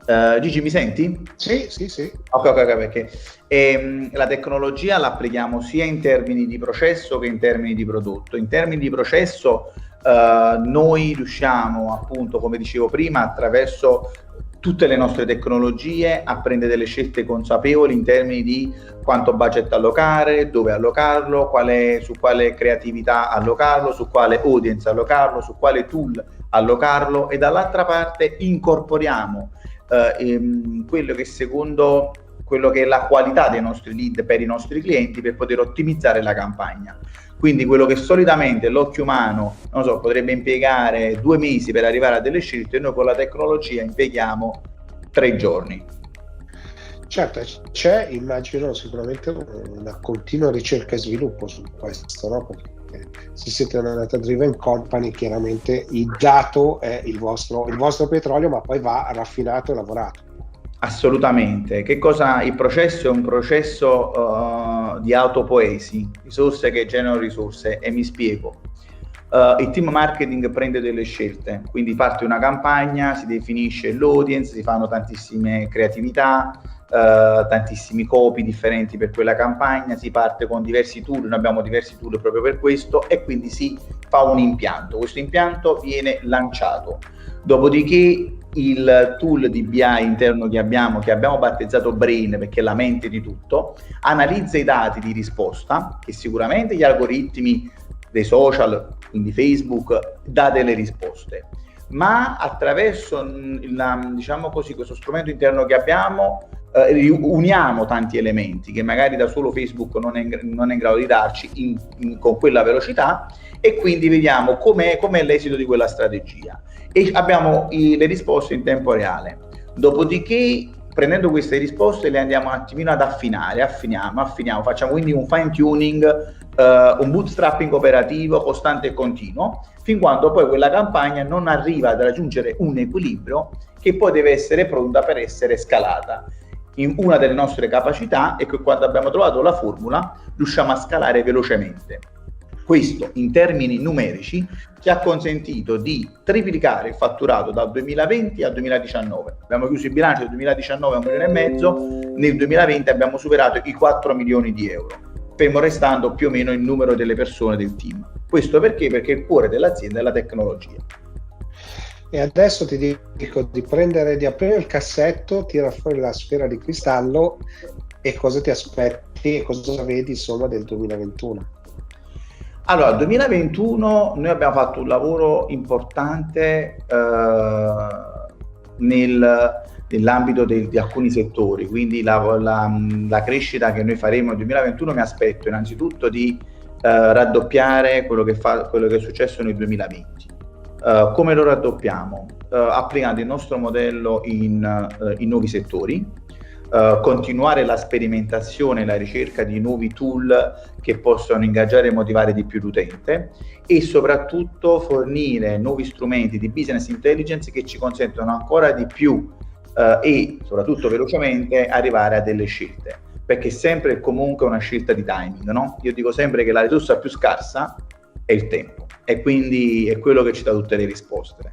Uh, Gigi, mi senti? Sì, sì, sì. Ok, ok, ok, perché ehm, la tecnologia la applichiamo sia in termini di processo che in termini di prodotto. In termini di processo, uh, noi riusciamo, appunto, come dicevo prima, attraverso tutte le nostre tecnologie a prendere delle scelte consapevoli in termini di quanto budget allocare, dove allocarlo, quale, su quale creatività allocarlo, su quale audience allocarlo, su quale tool allocarlo e dall'altra parte incorporiamo eh, ehm, quello che secondo quello che è la qualità dei nostri lead per i nostri clienti per poter ottimizzare la campagna. Quindi quello che solitamente l'occhio umano non so, potrebbe impiegare due mesi per arrivare a delle scelte, noi con la tecnologia impieghiamo tre giorni. Certo, c'è immagino sicuramente una continua ricerca e sviluppo su questo, no? perché se siete una data driven company chiaramente il dato è il vostro, il vostro petrolio ma poi va raffinato e lavorato. Assolutamente. Che cosa il processo è un processo uh, di autopoesi, risorse che generano risorse e mi spiego. Uh, il team marketing prende delle scelte, quindi parte una campagna, si definisce l'audience, si fanno tantissime creatività, uh, tantissimi copy differenti per quella campagna, si parte con diversi tool, noi abbiamo diversi tool proprio per questo e quindi si fa un impianto. Questo impianto viene lanciato. Dopodiché il tool di BI interno che abbiamo, che abbiamo battezzato Brain perché è la mente di tutto, analizza i dati di risposta, che sicuramente gli algoritmi dei social, quindi Facebook, dà delle risposte. Ma attraverso la, diciamo così, questo strumento interno che abbiamo, eh, uniamo tanti elementi che magari da solo Facebook non è, non è in grado di darci in, in, con quella velocità e quindi vediamo com'è, com'è l'esito di quella strategia. E abbiamo i, le risposte in tempo reale. Dopodiché prendendo queste risposte le andiamo un attimino ad affinare, affiniamo, affiniamo, facciamo quindi un fine tuning uh, un bootstrapping operativo costante e continuo, fin quando poi quella campagna non arriva ad raggiungere un equilibrio che poi deve essere pronta per essere scalata. Una delle nostre capacità è che quando abbiamo trovato la formula riusciamo a scalare velocemente. Questo in termini numerici ci ha consentito di triplicare il fatturato dal 2020 al 2019. Abbiamo chiuso il bilancio del 2019 a un milione e mezzo, nel 2020 abbiamo superato i 4 milioni di euro fermo restando più o meno il numero delle persone del team. Questo perché? Perché il cuore dell'azienda è la tecnologia. E adesso ti dico di prendere, di aprire il cassetto, tira fuori la sfera di cristallo e cosa ti aspetti e cosa vedi insomma del 2021. Allora, 2021 noi abbiamo fatto un lavoro importante eh, nel nell'ambito di, di alcuni settori, quindi la, la, la, crescita che noi faremo nel 2021 mi aspetto innanzitutto di eh, raddoppiare quello che, fa, quello che, è successo nel 2020. Uh, come lo raddoppiamo? Uh, applicando il nostro modello in, uh, in nuovi settori, continuare la sperimentazione e la ricerca di nuovi tool che possono ingaggiare e motivare di più l'utente e soprattutto fornire nuovi strumenti di business intelligence che ci consentono ancora di più eh, e soprattutto velocemente arrivare a delle scelte, perché sempre e comunque una scelta di timing, no? Io dico sempre che la risorsa più scarsa è il tempo e quindi è quello che ci dà tutte le risposte.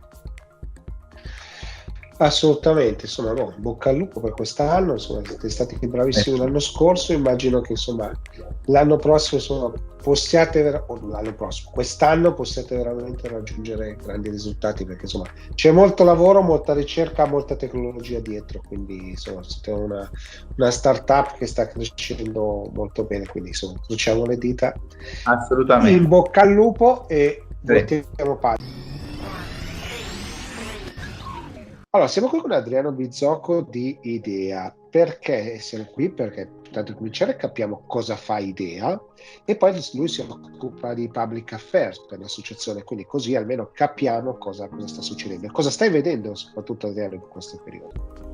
Assolutamente, insomma, no, bocca al lupo per quest'anno, insomma, siete stati bravissimi l'anno scorso, immagino che insomma l'anno prossimo, insomma, possiate, o l'anno prossimo, quest'anno possiate veramente raggiungere grandi risultati perché insomma c'è molto lavoro, molta ricerca, molta tecnologia dietro, quindi insomma siete una, una startup che sta crescendo molto bene, quindi insomma crociamo le dita. Assolutamente. In bocca al lupo e pagina. Allora, siamo qui con Adriano Bizzocco di Idea. Perché siamo qui? Perché tanto cominciare capiamo cosa fa Idea e poi lui si occupa di public affairs per l'associazione, quindi così almeno capiamo cosa, cosa sta succedendo. Cosa stai vedendo soprattutto Adriano in questo periodo?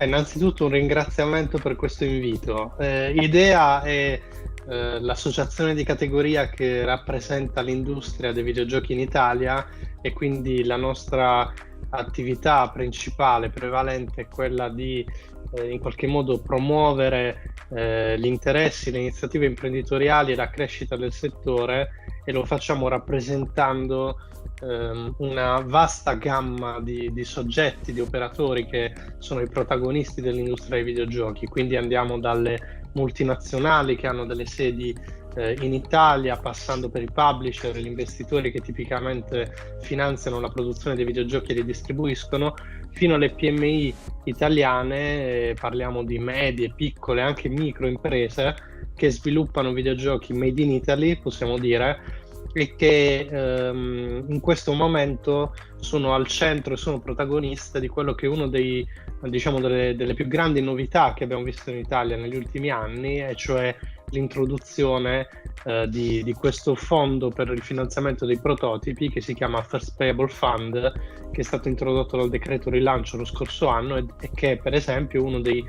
Innanzitutto un ringraziamento per questo invito. Eh, Idea è eh, l'associazione di categoria che rappresenta l'industria dei videogiochi in Italia e quindi la nostra attività principale, prevalente, è quella di eh, in qualche modo promuovere eh, gli interessi, le iniziative imprenditoriali e la crescita del settore e lo facciamo rappresentando ehm, una vasta gamma di, di, soggetti, di operatori che sono i protagonisti dell'industria dei videogiochi. Quindi andiamo dalle multinazionali che hanno delle sedi eh, in Italia, passando per i publisher, gli investitori che tipicamente finanziano la produzione dei videogiochi e li distribuiscono, fino alle PMI italiane, eh, parliamo di medie, piccole, anche micro imprese che sviluppano videogiochi made in Italy, possiamo dire, e che ehm, in questo momento sono al centro e sono protagoniste di quello che è dei diciamo delle, delle, più grandi novità che abbiamo visto in Italia negli ultimi anni, e cioè l'introduzione eh, di, di, questo fondo per il finanziamento dei prototipi che si chiama First Payable Fund, che è stato introdotto dal decreto rilancio lo scorso anno e, e che è per esempio uno dei,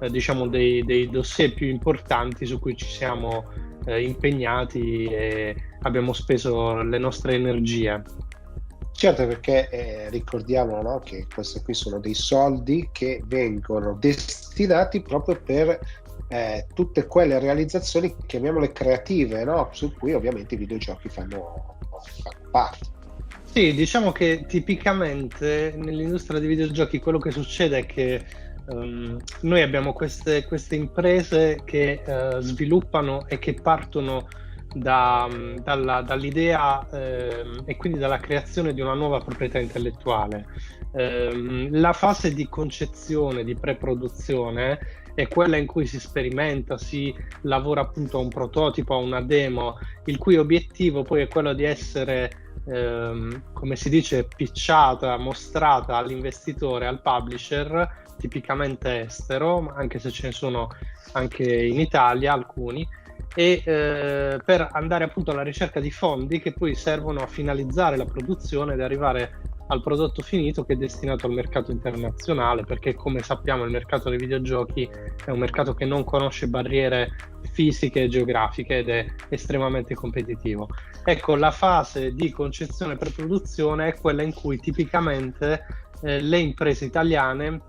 eh, diciamo dei, dei, dossier più importanti su cui ci siamo eh, impegnati e abbiamo speso le nostre energie. Certo, perché eh, ricordiamo no, che questi qui sono dei soldi che vengono destinati proprio per eh, tutte quelle realizzazioni, chiamiamole creative, no? su cui ovviamente i videogiochi fanno, fanno parte. Sì, diciamo che tipicamente nell'industria dei videogiochi quello che succede è che um, noi abbiamo queste, queste imprese che uh, sviluppano e che partono da, dalla, dall'idea eh, e quindi dalla creazione di una nuova proprietà intellettuale. Eh, la fase di concezione, di pre-produzione è quella in cui si sperimenta, si lavora appunto a un prototipo, a una demo, il cui obiettivo poi è quello di essere, ehm, come si dice, pitchata, mostrata all'investitore, al publisher, tipicamente estero, anche se ce ne sono anche in Italia alcuni, e eh, per andare appunto alla ricerca di fondi che poi servono a finalizzare la produzione ed arrivare al prodotto finito che è destinato al mercato internazionale perché come sappiamo il mercato dei videogiochi è un mercato che non conosce barriere fisiche e geografiche ed è estremamente competitivo. Ecco, la fase di concezione per produzione è quella in cui tipicamente eh, le imprese italiane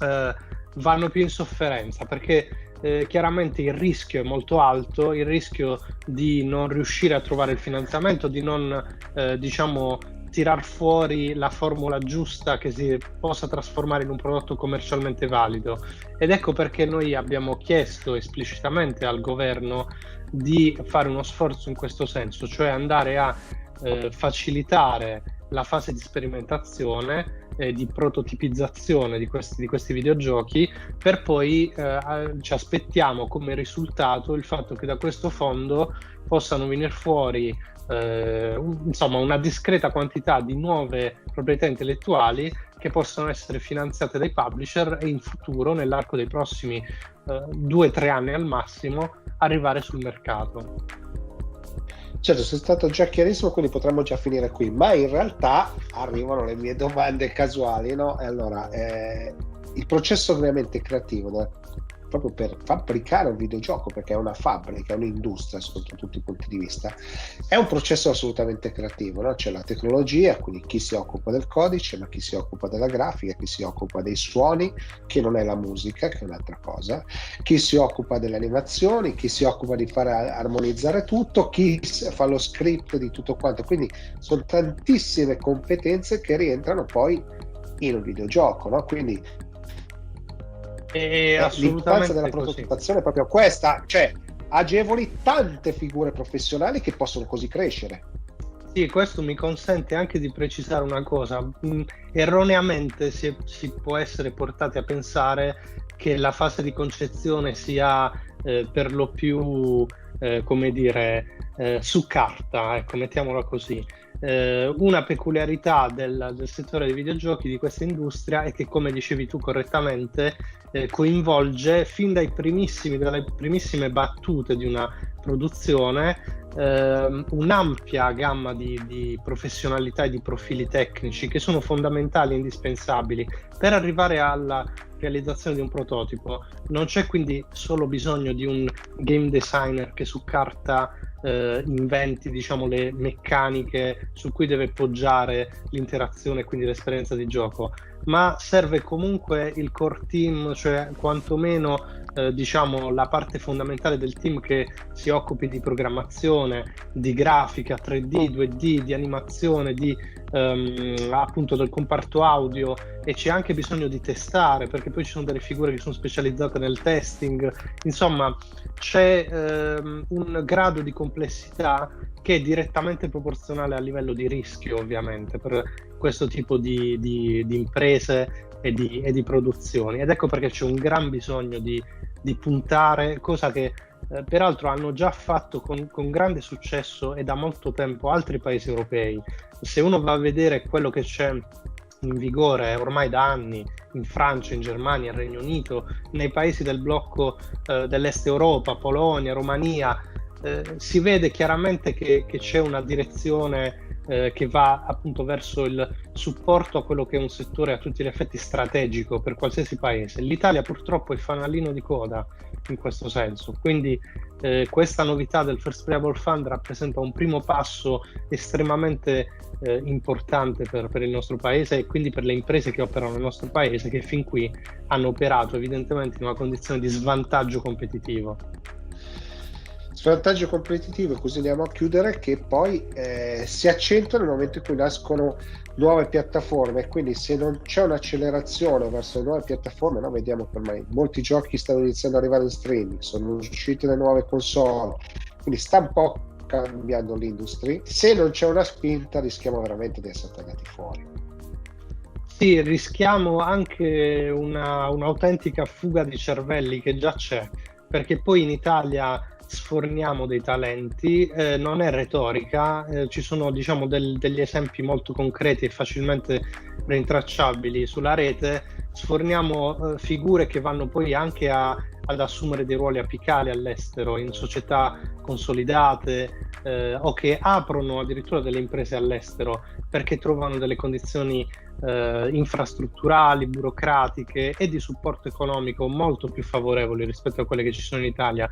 eh, vanno più in sofferenza perché eh, chiaramente il rischio è molto alto, il rischio di non riuscire a trovare il finanziamento, di non eh, diciamo tirar fuori la formula giusta che si possa trasformare in un prodotto commercialmente valido. Ed ecco perché noi abbiamo chiesto esplicitamente al governo di fare uno sforzo in questo senso, cioè andare a eh, facilitare la fase di sperimentazione eh, di prototipizzazione di questi, di questi, videogiochi per poi eh, ci aspettiamo come risultato il fatto che da questo fondo possano venire fuori eh, un, insomma una discreta quantità di nuove proprietà intellettuali che possono essere finanziate dai publisher e in futuro nell'arco dei prossimi eh, due o tre anni al massimo arrivare sul mercato. Certo, sei stato già chiarissimo, quindi potremmo già finire qui, ma in realtà arrivano le mie domande casuali, no? E allora, eh, il processo ovviamente creativo proprio per fabbricare un videogioco, perché è una fabbrica, è un'industria sotto tutti i punti di vista, è un processo assolutamente creativo, no? c'è la tecnologia, quindi chi si occupa del codice, ma chi si occupa della grafica, chi si occupa dei suoni, che non è la musica, che è un'altra cosa, chi si occupa delle animazioni, chi si occupa di fare armonizzare tutto, chi fa lo script di tutto quanto, quindi sono tantissime competenze che rientrano poi in un videogioco, no? quindi è eh, l'importanza della prototipazione è proprio questa, cioè agevoli tante figure professionali che possono così crescere. Sì, questo mi consente anche di precisare una cosa. Mm, erroneamente si, si, può essere portati a pensare che la fase di concezione sia eh, per lo più, eh, come dire, eh, su carta, ecco, mettiamola così. Eh, una peculiarità del, del, settore dei videogiochi di questa industria è che, come dicevi tu correttamente, eh, coinvolge fin dai primissimi, dalle primissime battute di una produzione eh, un'ampia gamma di, di, professionalità e di profili tecnici che sono fondamentali e indispensabili per arrivare alla realizzazione di un prototipo. Non c'è quindi solo bisogno di un game designer che su carta eh, inventi diciamo, le meccaniche su cui deve poggiare l'interazione e quindi l'esperienza di gioco, ma serve comunque il core team, cioè quantomeno eh, diciamo la parte fondamentale del team che si occupi di programmazione, di grafica 3D, 2D, di animazione, di ehm, appunto del comparto audio e c'è anche bisogno di testare perché poi ci sono delle figure che sono specializzate nel testing, insomma c'è ehm, un grado di complessità che è direttamente proporzionale al livello di rischio ovviamente per questo tipo di, di, di imprese e di, e di, produzioni. Ed ecco perché c'è un gran bisogno di, di puntare, cosa che eh, peraltro hanno già fatto con, con, grande successo e da molto tempo altri paesi europei. Se uno va a vedere quello che c'è in vigore ormai da anni in Francia, in Germania, in Regno Unito, nei paesi del blocco eh, dell'Est Europa, Polonia, Romania, eh, si vede chiaramente che, che c'è una direzione eh, che va appunto verso il supporto a quello che è un settore a tutti gli effetti strategico per qualsiasi paese. L'Italia purtroppo è fanalino di coda in questo senso, quindi eh, questa novità del First Payable Fund rappresenta un primo passo estremamente eh, importante per, per, il nostro paese e quindi per le imprese che operano nel nostro paese che fin qui hanno operato evidentemente in una condizione di svantaggio competitivo. Svantaggio competitivo, così andiamo a chiudere, che poi eh, si accentua nel momento in cui nascono nuove piattaforme quindi se non c'è un'accelerazione verso le nuove piattaforme, no? vediamo che ormai molti giochi stanno iniziando ad arrivare in streaming, sono uscite le nuove console, quindi sta un po' cambiando l'industria, se non c'è una spinta rischiamo veramente di essere tagliati fuori. Sì, rischiamo anche una, un'autentica fuga di cervelli che già c'è, perché poi in Italia sforniamo dei talenti, eh, non è retorica, eh, ci sono diciamo del, degli esempi molto concreti e facilmente rintracciabili sulla rete, sforniamo eh, figure che vanno poi anche a, ad assumere dei ruoli apicali all'estero in società consolidate eh, o che aprono addirittura delle imprese all'estero perché trovano delle condizioni eh, infrastrutturali, burocratiche e di supporto economico molto più favorevoli rispetto a quelle che ci sono in Italia.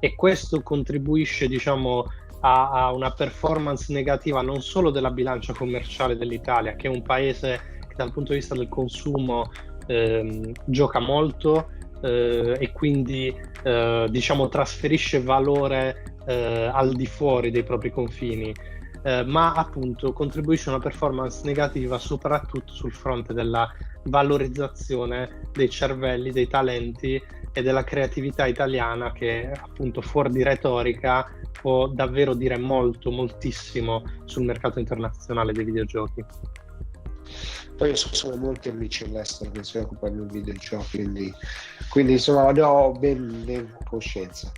E questo contribuisce diciamo a, a una performance negativa non solo della bilancia commerciale dell'Italia che è un paese che dal punto di vista del consumo ehm, gioca molto eh, e quindi eh, diciamo trasferisce valore eh, al di fuori dei propri confini eh, ma appunto contribuisce a una performance negativa soprattutto sul fronte della valorizzazione dei cervelli, dei talenti e della creatività italiana che appunto fuori di retorica può davvero dire molto, moltissimo sul mercato internazionale dei videogiochi. Poi sono molti amici all'estero che si occupano di videogiochi, quindi, quindi insomma ne ho ben, ben coscienza.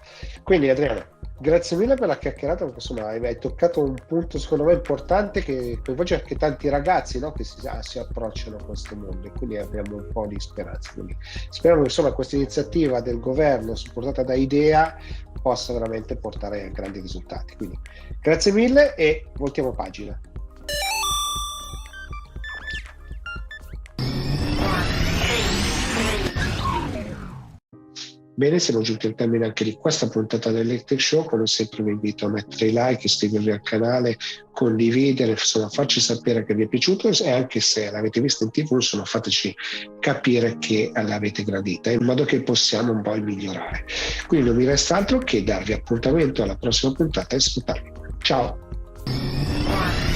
Quindi Adriano, Grazie mille per la chiacchierata, perché insomma hai toccato un punto secondo me importante che coinvolge anche tanti ragazzi no, che si, ah, si, approcciano a questo mondo e quindi abbiamo un po' di speranza. Quindi speriamo che insomma, questa iniziativa del governo supportata da IDEA possa veramente portare a grandi risultati. Quindi grazie mille e voltiamo pagina. Bene, siamo giunti al termine anche di questa puntata dell'Electric Show. Come sempre vi invito a mettere i like, iscrivervi al canale, condividere, insomma farci sapere che vi è piaciuto e anche se l'avete vista in tv, insomma fateci capire che l'avete gradita in modo che possiamo un po' migliorare. Quindi non mi resta altro che darvi appuntamento alla prossima puntata e ascoltarvi. Ciao!